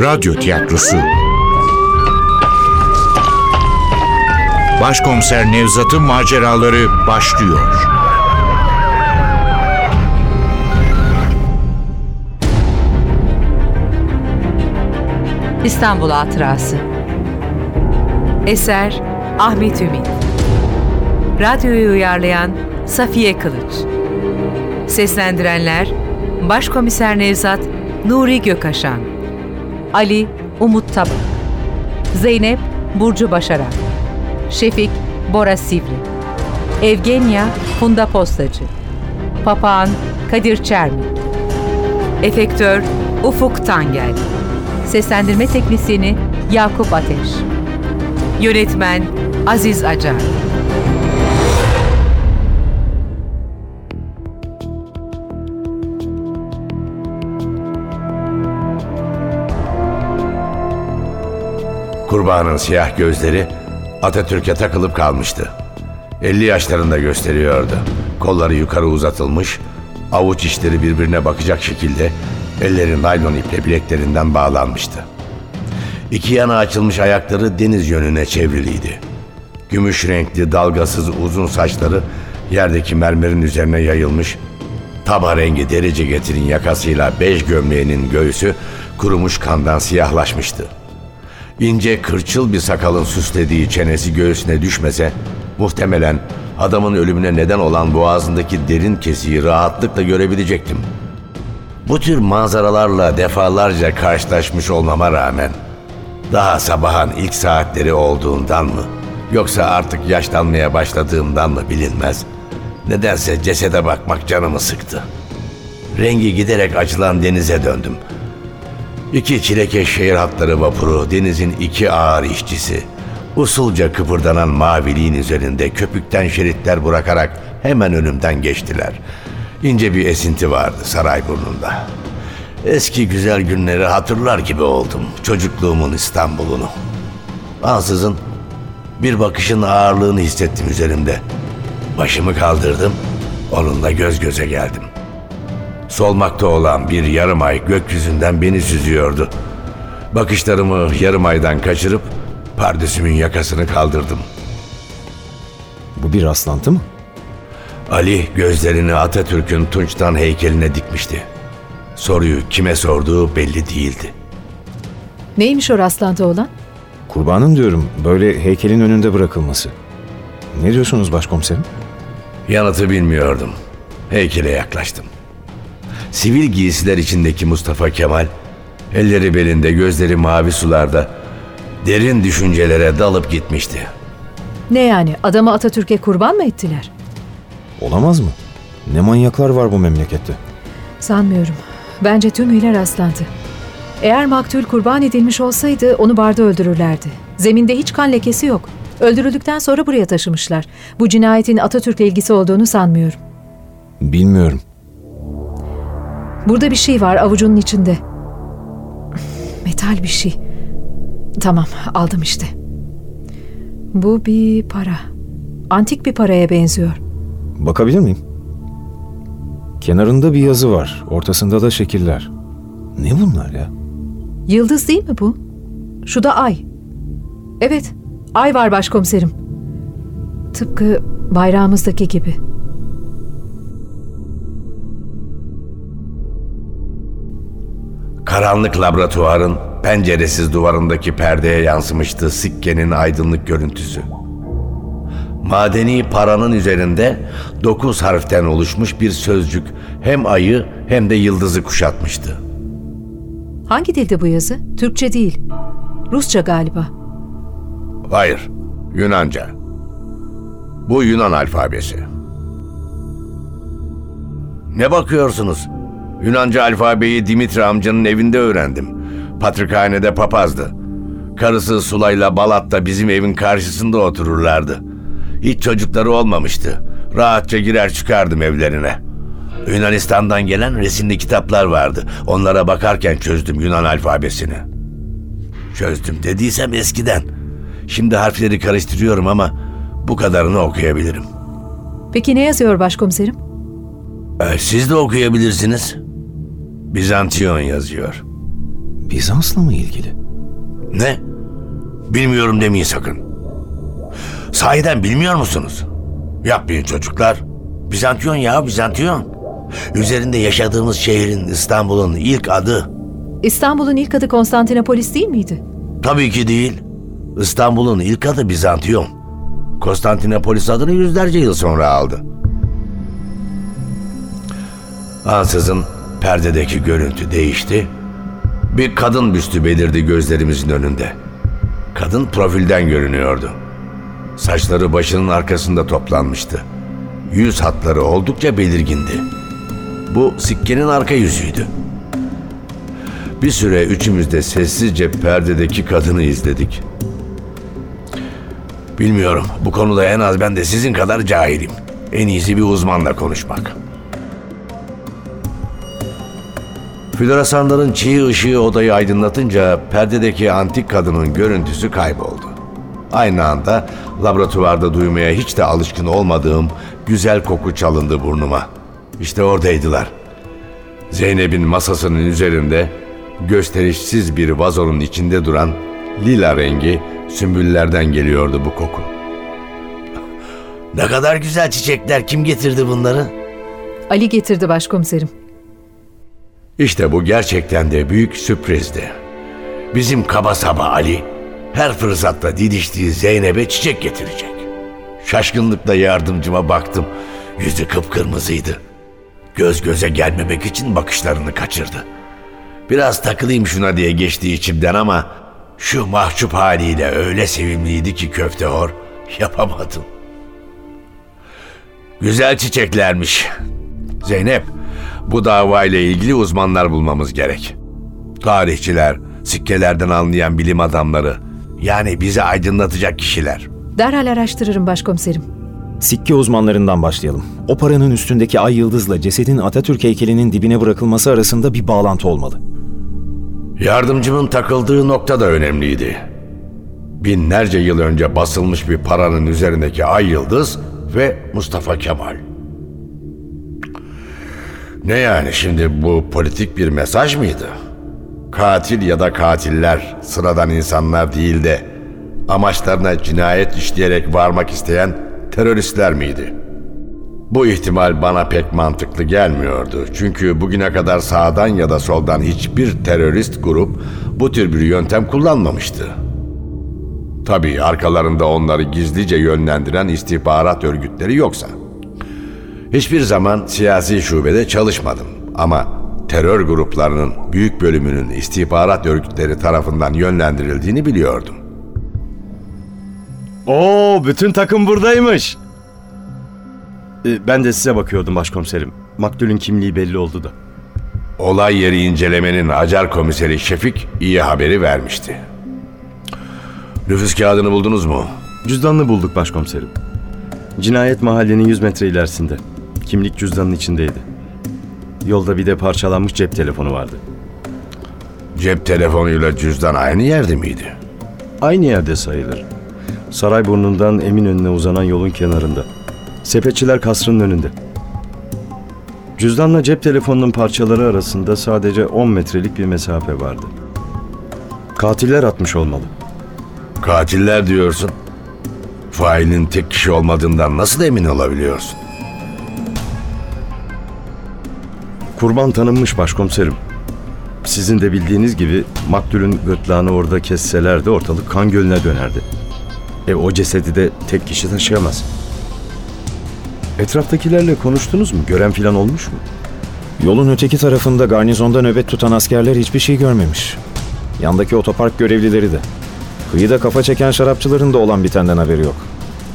Radyo tiyatrosu. Başkomiser Nevzat'ın maceraları başlıyor. İstanbul Hatırası. Eser Ahmet Ümit. Radyoyu uyarlayan Safiye Kılıç. Seslendirenler Başkomiser Nevzat Nuri Gökaşan Ali Umut Tabak Zeynep Burcu Başaran Şefik Bora Sivri Evgenya Funda Postacı Papağan Kadir Çermik Efektör Ufuk Tangel Seslendirme Teknisini Yakup Ateş Yönetmen Aziz Acar Kurbanın siyah gözleri Atatürk'e takılıp kalmıştı. 50 yaşlarında gösteriyordu. Kolları yukarı uzatılmış, avuç içleri birbirine bakacak şekilde elleri naylon iple bileklerinden bağlanmıştı. İki yana açılmış ayakları deniz yönüne çevriliydi. Gümüş renkli dalgasız uzun saçları yerdeki mermerin üzerine yayılmış, taba rengi deri ceketin yakasıyla bej gömleğinin göğsü kurumuş kandan siyahlaşmıştı. İnce kırçıl bir sakalın süslediği çenesi göğsüne düşmese muhtemelen adamın ölümüne neden olan boğazındaki derin kesiyi rahatlıkla görebilecektim. Bu tür manzaralarla defalarca karşılaşmış olmama rağmen daha sabahın ilk saatleri olduğundan mı yoksa artık yaşlanmaya başladığımdan mı bilinmez. Nedense cesede bakmak canımı sıktı. Rengi giderek açılan denize döndüm. İki çilekeş şehir hatları vapuru denizin iki ağır işçisi. Usulca kıpırdanan maviliğin üzerinde köpükten şeritler bırakarak hemen önümden geçtiler. İnce bir esinti vardı saray burnunda. Eski güzel günleri hatırlar gibi oldum. Çocukluğumun İstanbul'unu. Ansızın bir bakışın ağırlığını hissettim üzerimde. Başımı kaldırdım. Onunla göz göze geldim. Solmakta olan bir yarım ay gökyüzünden beni süzüyordu. Bakışlarımı yarım aydan kaçırıp pardesümün yakasını kaldırdım. Bu bir rastlantı mı? Ali gözlerini Atatürk'ün Tunç'tan heykeline dikmişti. Soruyu kime sorduğu belli değildi. Neymiş o rastlantı olan? Kurbanın diyorum böyle heykelin önünde bırakılması. Ne diyorsunuz başkomiserim? Yanıtı bilmiyordum. Heykele yaklaştım. Sivil giysiler içindeki Mustafa Kemal, elleri belinde, gözleri mavi sularda, derin düşüncelere dalıp gitmişti. Ne yani adamı Atatürk'e kurban mı ettiler? Olamaz mı? Ne manyaklar var bu memlekette. Sanmıyorum. Bence tümüyle rastlantı. Eğer maktul kurban edilmiş olsaydı onu barda öldürürlerdi. Zeminde hiç kan lekesi yok. Öldürüldükten sonra buraya taşımışlar. Bu cinayetin Atatürk'le ilgisi olduğunu sanmıyorum. Bilmiyorum. Burada bir şey var avucunun içinde. Metal bir şey. Tamam aldım işte. Bu bir para. Antik bir paraya benziyor. Bakabilir miyim? Kenarında bir yazı var. Ortasında da şekiller. Ne bunlar ya? Yıldız değil mi bu? Şu da ay. Evet, ay var başkomiserim. Tıpkı bayrağımızdaki gibi. Karanlık laboratuvarın penceresiz duvarındaki perdeye yansımıştı sikkenin aydınlık görüntüsü. Madeni paranın üzerinde dokuz harften oluşmuş bir sözcük hem ayı hem de yıldızı kuşatmıştı. Hangi dilde bu yazı? Türkçe değil. Rusça galiba. Hayır, Yunanca. Bu Yunan alfabesi. Ne bakıyorsunuz? Yunanca alfabeyi Dimitri amcanın evinde öğrendim. Patrikhanede papazdı. Karısı Sulay'la Balat'ta bizim evin karşısında otururlardı. Hiç çocukları olmamıştı. Rahatça girer çıkardım evlerine. Yunanistan'dan gelen resimli kitaplar vardı. Onlara bakarken çözdüm Yunan alfabesini. Çözdüm dediysem eskiden. Şimdi harfleri karıştırıyorum ama bu kadarını okuyabilirim. Peki ne yazıyor başkomiserim? Ee, siz de okuyabilirsiniz. Bizantiyon yazıyor. Bizans'la mı ilgili? Ne? Bilmiyorum demeyin sakın. Sahiden bilmiyor musunuz? Yapmayın çocuklar. Bizantiyon ya Bizantiyon. Üzerinde yaşadığımız şehrin İstanbul'un ilk adı. İstanbul'un ilk adı Konstantinopolis değil miydi? Tabii ki değil. İstanbul'un ilk adı Bizantiyon. Konstantinopolis adını yüzlerce yıl sonra aldı. Ansızın perdedeki görüntü değişti. Bir kadın büstü belirdi gözlerimizin önünde. Kadın profilden görünüyordu. Saçları başının arkasında toplanmıştı. Yüz hatları oldukça belirgindi. Bu sikkenin arka yüzüydü. Bir süre üçümüz de sessizce perdedeki kadını izledik. Bilmiyorum. Bu konuda en az ben de sizin kadar cahilim. En iyisi bir uzmanla konuşmak. Floresanların çiğ ışığı odayı aydınlatınca perdedeki antik kadının görüntüsü kayboldu. Aynı anda laboratuvarda duymaya hiç de alışkın olmadığım güzel koku çalındı burnuma. İşte oradaydılar. Zeynep'in masasının üzerinde gösterişsiz bir vazonun içinde duran lila rengi sümbüllerden geliyordu bu koku. Ne kadar güzel çiçekler. Kim getirdi bunları? Ali getirdi başkomiserim. İşte bu gerçekten de büyük sürprizdi. Bizim kaba saba Ali her fırsatta didiştiği Zeynep'e çiçek getirecek. Şaşkınlıkla yardımcıma baktım. Yüzü kıpkırmızıydı. Göz göze gelmemek için bakışlarını kaçırdı. Biraz takılayım şuna diye geçti içimden ama şu mahcup haliyle öyle sevimliydi ki köftehor yapamadım. Güzel çiçeklermiş. Zeynep, bu davayla ilgili uzmanlar bulmamız gerek. Tarihçiler, sikkelerden anlayan bilim adamları, yani bizi aydınlatacak kişiler. Derhal araştırırım başkomiserim. Sikke uzmanlarından başlayalım. O paranın üstündeki ay yıldızla cesedin Atatürk heykelinin dibine bırakılması arasında bir bağlantı olmalı. Yardımcımın takıldığı nokta da önemliydi. Binlerce yıl önce basılmış bir paranın üzerindeki ay yıldız ve Mustafa Kemal. Ne yani şimdi bu politik bir mesaj mıydı? Katil ya da katiller sıradan insanlar değil de amaçlarına cinayet işleyerek varmak isteyen teröristler miydi? Bu ihtimal bana pek mantıklı gelmiyordu. Çünkü bugüne kadar sağdan ya da soldan hiçbir terörist grup bu tür bir yöntem kullanmamıştı. Tabii arkalarında onları gizlice yönlendiren istihbarat örgütleri yoksa. Hiçbir zaman siyasi şubede çalışmadım ama terör gruplarının büyük bölümünün istihbarat örgütleri tarafından yönlendirildiğini biliyordum. Oo, bütün takım buradaymış. Ee, Ben de size bakıyordum başkomiserim. Maktulün kimliği belli oldu da. Olay yeri incelemenin acar komiseri Şefik iyi haberi vermişti. Nüfus kağıdını buldunuz mu? Cüzdanını bulduk başkomiserim. Cinayet mahallenin 100 metre ilerisinde. Kimlik cüzdanın içindeydi. Yolda bir de parçalanmış cep telefonu vardı. Cep telefonuyla cüzdan aynı yerde miydi? Aynı yerde sayılır. Sarayburnu'ndan Eminönü'ne uzanan yolun kenarında. Sepetçiler kasrının önünde. Cüzdanla cep telefonunun parçaları arasında sadece 10 metrelik bir mesafe vardı. Katiller atmış olmalı. Katiller diyorsun. Failin tek kişi olmadığından nasıl emin olabiliyorsun? Kurban tanınmış başkomiserim. Sizin de bildiğiniz gibi maktulün gırtlağını orada kesselerdi ortalık kan gölüne dönerdi. E o cesedi de tek kişi taşıyamaz. Etraftakilerle konuştunuz mu? Gören filan olmuş mu? Yolun öteki tarafında garnizonda nöbet tutan askerler hiçbir şey görmemiş. Yandaki otopark görevlileri de. Kıyıda kafa çeken şarapçıların da olan bitenden haberi yok.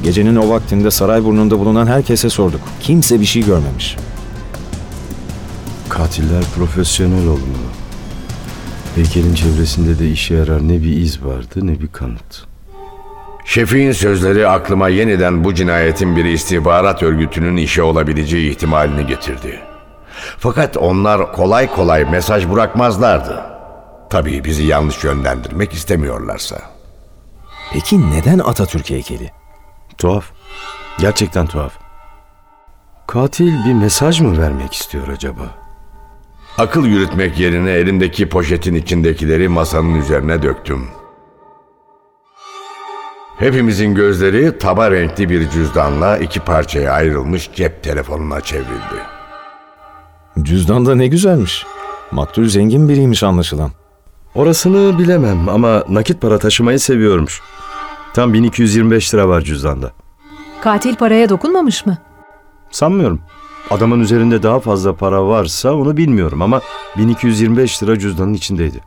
Gecenin o vaktinde Sarayburnu'nda bulunan herkese sorduk. Kimse bir şey görmemiş. Katiller profesyonel olmalı. Heykelin çevresinde de işe yarar ne bir iz vardı ne bir kanıt. Şefik'in sözleri aklıma yeniden bu cinayetin bir istihbarat örgütünün işi olabileceği ihtimalini getirdi. Fakat onlar kolay kolay mesaj bırakmazlardı. Tabii bizi yanlış yönlendirmek istemiyorlarsa. Peki neden Atatürk heykeli? Tuhaf. Gerçekten tuhaf. Katil bir mesaj mı vermek istiyor acaba? Akıl yürütmek yerine elimdeki poşetin içindekileri masanın üzerine döktüm. Hepimizin gözleri taba renkli bir cüzdanla iki parçaya ayrılmış cep telefonuna çevrildi. Cüzdan da ne güzelmiş. Maktul zengin biriymiş anlaşılan. Orasını bilemem ama nakit para taşımayı seviyormuş. Tam 1225 lira var cüzdanda. Katil paraya dokunmamış mı? Sanmıyorum. Adamın üzerinde daha fazla para varsa onu bilmiyorum ama 1225 lira cüzdanın içindeydi.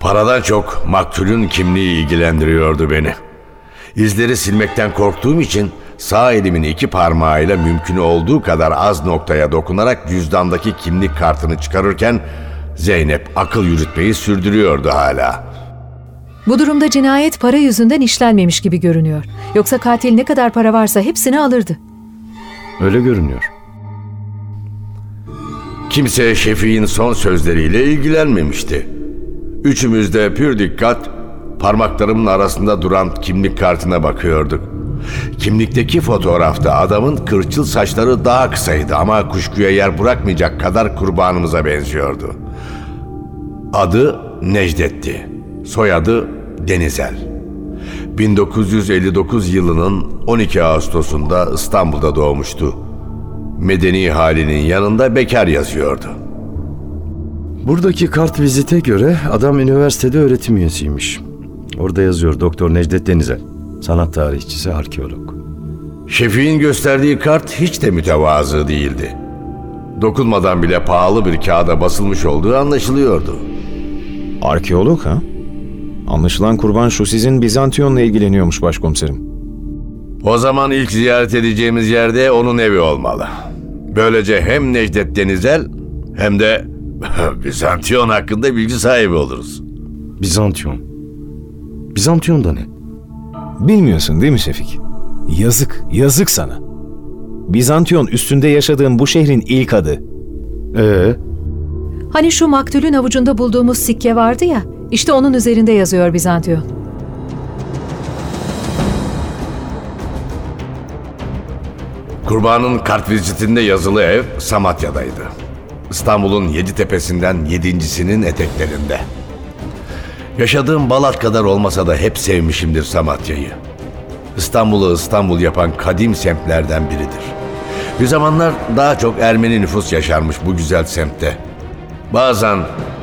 Paradan çok maktulün kimliği ilgilendiriyordu beni. İzleri silmekten korktuğum için sağ elimin iki parmağıyla mümkün olduğu kadar az noktaya dokunarak cüzdandaki kimlik kartını çıkarırken Zeynep akıl yürütmeyi sürdürüyordu hala. Bu durumda cinayet para yüzünden işlenmemiş gibi görünüyor. Yoksa katil ne kadar para varsa hepsini alırdı. Öyle görünüyor. Kimse Şefik'in son sözleriyle ilgilenmemişti. Üçümüz de pür dikkat parmaklarımın arasında duran kimlik kartına bakıyorduk. Kimlikteki fotoğrafta adamın kırçıl saçları daha kısaydı ama kuşkuya yer bırakmayacak kadar kurbanımıza benziyordu. Adı Necdet'ti. Soyadı Denizel. 1959 yılının 12 Ağustos'unda İstanbul'da doğmuştu. Medeni halinin yanında bekar yazıyordu. Buradaki kart vizite göre adam üniversitede öğretim üyesiymiş. Orada yazıyor Doktor Necdet Denizel. Sanat tarihçisi, arkeolog. Şefik'in gösterdiği kart hiç de mütevazı değildi. Dokunmadan bile pahalı bir kağıda basılmış olduğu anlaşılıyordu. Arkeolog ha? Anlaşılan kurban şu sizin Bizantiyon'la ilgileniyormuş başkomiserim. O zaman ilk ziyaret edeceğimiz yerde onun evi olmalı. Böylece hem Necdet Denizel hem de Bizantiyon hakkında bilgi sahibi oluruz. Bizantiyon. Bizantiyon da ne? Bilmiyorsun değil mi Şefik? Yazık, yazık sana. Bizantiyon üstünde yaşadığın bu şehrin ilk adı. Ee, Hani şu maktulün avucunda bulduğumuz sikke vardı ya, işte onun üzerinde yazıyor Bizantiyon. Kurbanın kartvizitinde yazılı ev Samatya'daydı. İstanbul'un yedi tepesinden yedincisinin eteklerinde. Yaşadığım Balat kadar olmasa da hep sevmişimdir Samatya'yı. İstanbul'u İstanbul yapan kadim semtlerden biridir. Bir zamanlar daha çok Ermeni nüfus yaşarmış bu güzel semtte. Bazen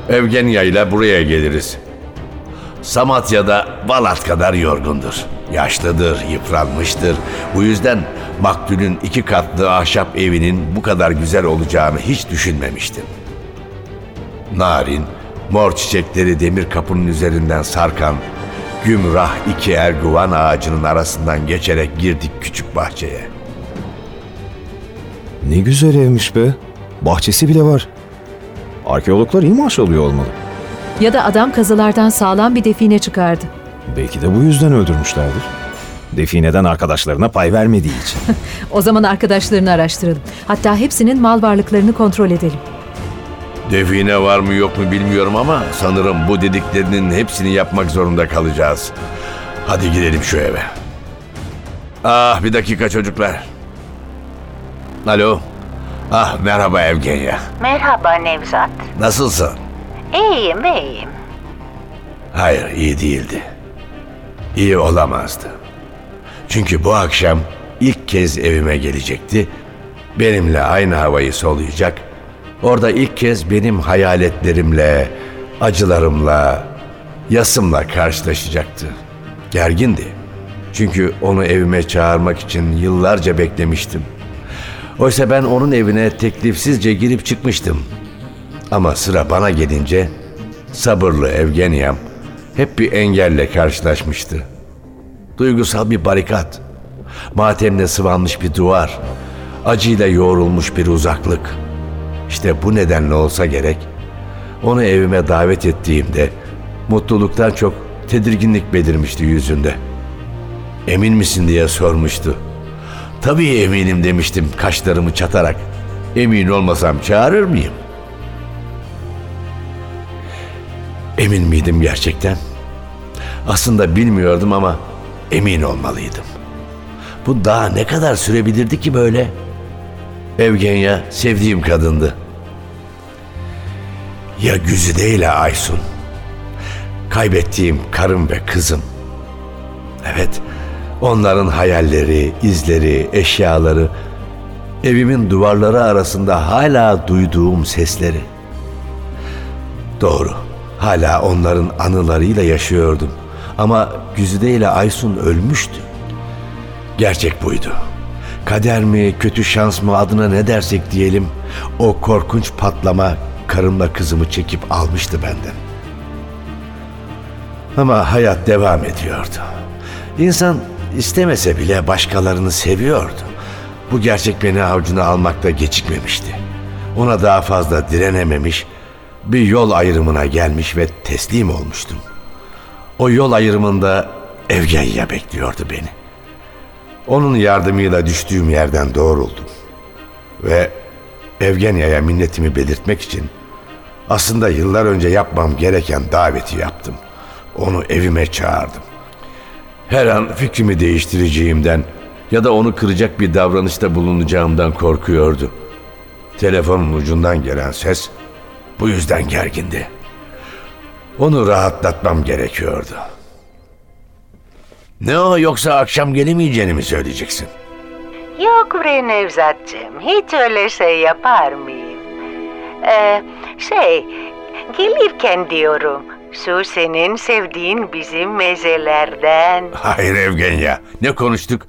Evgenya ile buraya geliriz. Samatya'da Balat kadar yorgundur. Yaşlıdır, yıpranmıştır. Bu yüzden maktulün iki katlı ahşap evinin bu kadar güzel olacağını hiç düşünmemiştim. Narin, mor çiçekleri demir kapının üzerinden sarkan, gümrah iki erguvan ağacının arasından geçerek girdik küçük bahçeye. Ne güzel evmiş be. Bahçesi bile var. Arkeologlar iyi maaş alıyor olmalı. Ya da adam kazılardan sağlam bir define çıkardı. Belki de bu yüzden öldürmüşlerdir. Defineden arkadaşlarına pay vermediği için. O zaman arkadaşlarını araştıralım. Hatta hepsinin mal varlıklarını kontrol edelim. Define var mı yok mu bilmiyorum ama sanırım bu dediklerinin hepsini yapmak zorunda kalacağız. Hadi gidelim şu eve. Ah bir dakika çocuklar. Alo. Ah merhaba Evgenya. Merhaba Nevzat. Nasılsın? İyiyim iyiyim. Hayır iyi değildi. İyi olamazdı. Çünkü bu akşam ilk kez evime gelecekti. Benimle aynı havayı soluyacak. Orada ilk kez benim hayaletlerimle, acılarımla, yasımla karşılaşacaktı. Gergindi. Çünkü onu evime çağırmak için yıllarca beklemiştim. Oysa ben onun evine teklifsizce girip çıkmıştım. Ama sıra bana gelince sabırlı Evgenyam hep bir engelle karşılaşmıştı. Duygusal bir barikat, matemle sıvanmış bir duvar, acıyla yoğrulmuş bir uzaklık. İşte bu nedenle olsa gerek onu evime davet ettiğimde mutluluktan çok tedirginlik belirmişti yüzünde. Emin misin diye sormuştu. Tabii eminim demiştim kaşlarımı çatarak. Emin olmasam çağırır mıyım? Emin miydim gerçekten? Aslında bilmiyordum ama emin olmalıydım. Bu daha ne kadar sürebilirdi ki böyle? Evgenya sevdiğim kadındı. Ya Güzide ile Aysun. Kaybettiğim karım ve kızım. Evet, onların hayalleri, izleri, eşyaları, evimin duvarları arasında hala duyduğum sesleri. Doğru, hala onların anılarıyla yaşıyordum. Ama Güzide ile Aysun ölmüştü. Gerçek buydu. Kader mi, kötü şans mı adına ne dersek diyelim, o korkunç patlama karımla kızımı çekip almıştı benden. Ama hayat devam ediyordu. İnsan istemese bile başkalarını seviyordu. Bu gerçek beni avcuna almakta gecikmemişti. Ona daha fazla direnememiş, bir yol ayrımına gelmiş ve teslim olmuştum. O yol ayrımında Evgenya bekliyordu beni. Onun yardımıyla düştüğüm yerden doğruldum. Ve Evgenya'ya minnetimi belirtmek için aslında yıllar önce yapmam gereken daveti yaptım. Onu evime çağırdım. Her an fikrimi değiştireceğimden ya da onu kıracak bir davranışta bulunacağımdan korkuyordu. Telefonun ucundan gelen ses bu yüzden gergindi. Onu rahatlatmam gerekiyordu. Ne o yoksa akşam gelemeyeceğini mi söyleyeceksin? Yok bre Nevzatcığım, hiç öyle şey yapar mıyım? Ee, şey, gelirken diyorum, şu senin sevdiğin bizim mezelerden. Hayır Evgenya, ne konuştuk?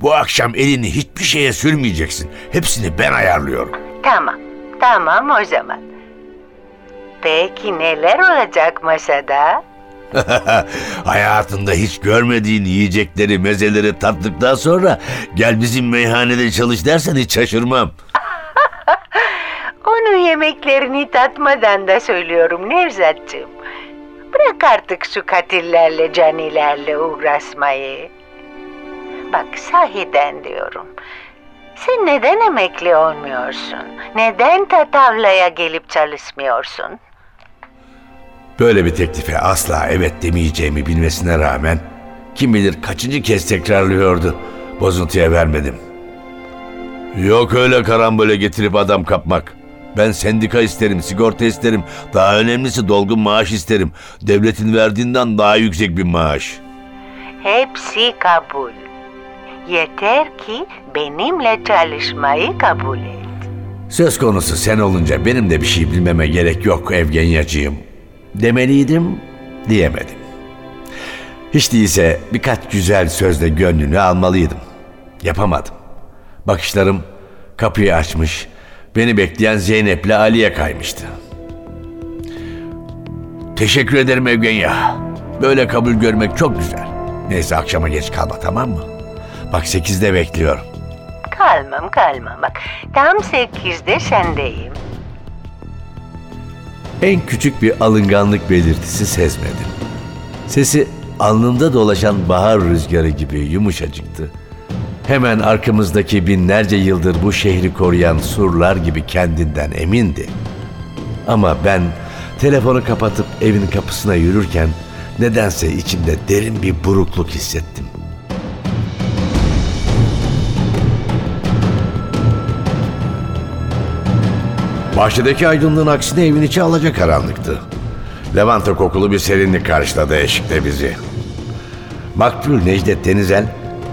Bu akşam elini hiçbir şeye sürmeyeceksin. Hepsini ben ayarlıyorum. Tamam, tamam o zaman. Peki neler olacak masada? Hayatında hiç görmediğin yiyecekleri, mezeleri tattıktan sonra gel bizim meyhanede çalış dersen hiç şaşırmam. Onun yemeklerini tatmadan da söylüyorum Nevzatcığım. Bırak artık şu katillerle, canilerle uğraşmayı. Bak sahiden diyorum. Sen neden emekli olmuyorsun? Neden Tatavla'ya gelip çalışmıyorsun? Böyle bir teklife asla evet demeyeceğimi bilmesine rağmen kim bilir kaçıncı kez tekrarlıyordu. Bozuntuya vermedim. Yok öyle karambole getirip adam kapmak. Ben sendika isterim, sigorta isterim. Daha önemlisi dolgun maaş isterim. Devletin verdiğinden daha yüksek bir maaş. Hepsi kabul. Yeter ki benimle çalışmayı kabul et. Söz konusu sen olunca benim de bir şey bilmeme gerek yok Evgenyacığım. Demeliydim, diyemedim. Hiç değilse birkaç güzel sözle gönlünü almalıydım. Yapamadım. Bakışlarım kapıyı açmış, beni bekleyen Zeynep'le Ali'ye kaymıştı. Teşekkür ederim Evgenya. Böyle kabul görmek çok güzel. Neyse akşama geç kalma tamam mı? Bak sekizde bekliyorum. Kalmam kalmam bak. Tam sekizde sendeyim. En küçük bir alınganlık belirtisi sezmedim. Sesi alnında dolaşan bahar rüzgarı gibi yumuşacıktı. Hemen arkamızdaki binlerce yıldır bu şehri koruyan surlar gibi kendinden emindi. Ama ben telefonu kapatıp evin kapısına yürürken nedense içimde derin bir burukluk hissettim. Bahçedeki aydınlığın aksine evin içi alacakaranlıktı. Levanta kokulu bir serinlik karşıladı eşikte bizi. Maktul Necdet Denizel,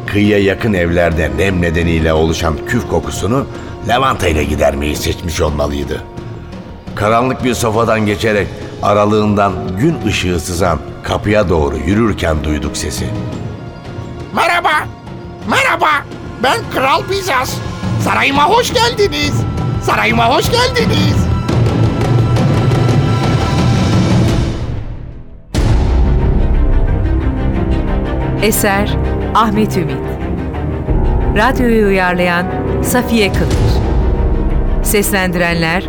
kıyıya yakın evlerde nem nedeniyle oluşan küf kokusunu lavanta ile gidermeyi seçmiş olmalıydı. Karanlık bir sofadan geçerek aralığından gün ışığı sızan kapıya doğru yürürken duyduk sesi. Merhaba, merhaba. Ben Kral Bizas. Sarayıma hoş geldiniz. Sarayıma hoş geldiniz. Eser Ahmet Ümit. Radyoyu uyarlayan Safiye Kılıç. Seslendirenler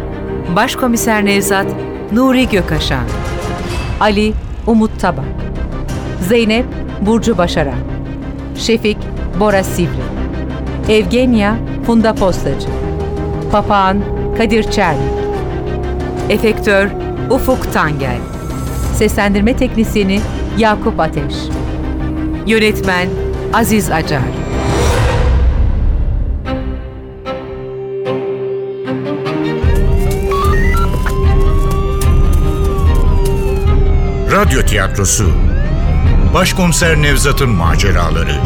Başkomiser Nevzat Nuri Gökaşan Ali Umut Tabak Zeynep Burcu Başaran Şefik Bora Sivri Evgenya Funda Postacı Papağan Kadir Çermik Efektör Ufuk Tangel Seslendirme Teknisyeni Yakup Ateş Yönetmen Aziz Acar. Radyo Tiyatrosu. Başkomiser Nevzat'ın Maceraları.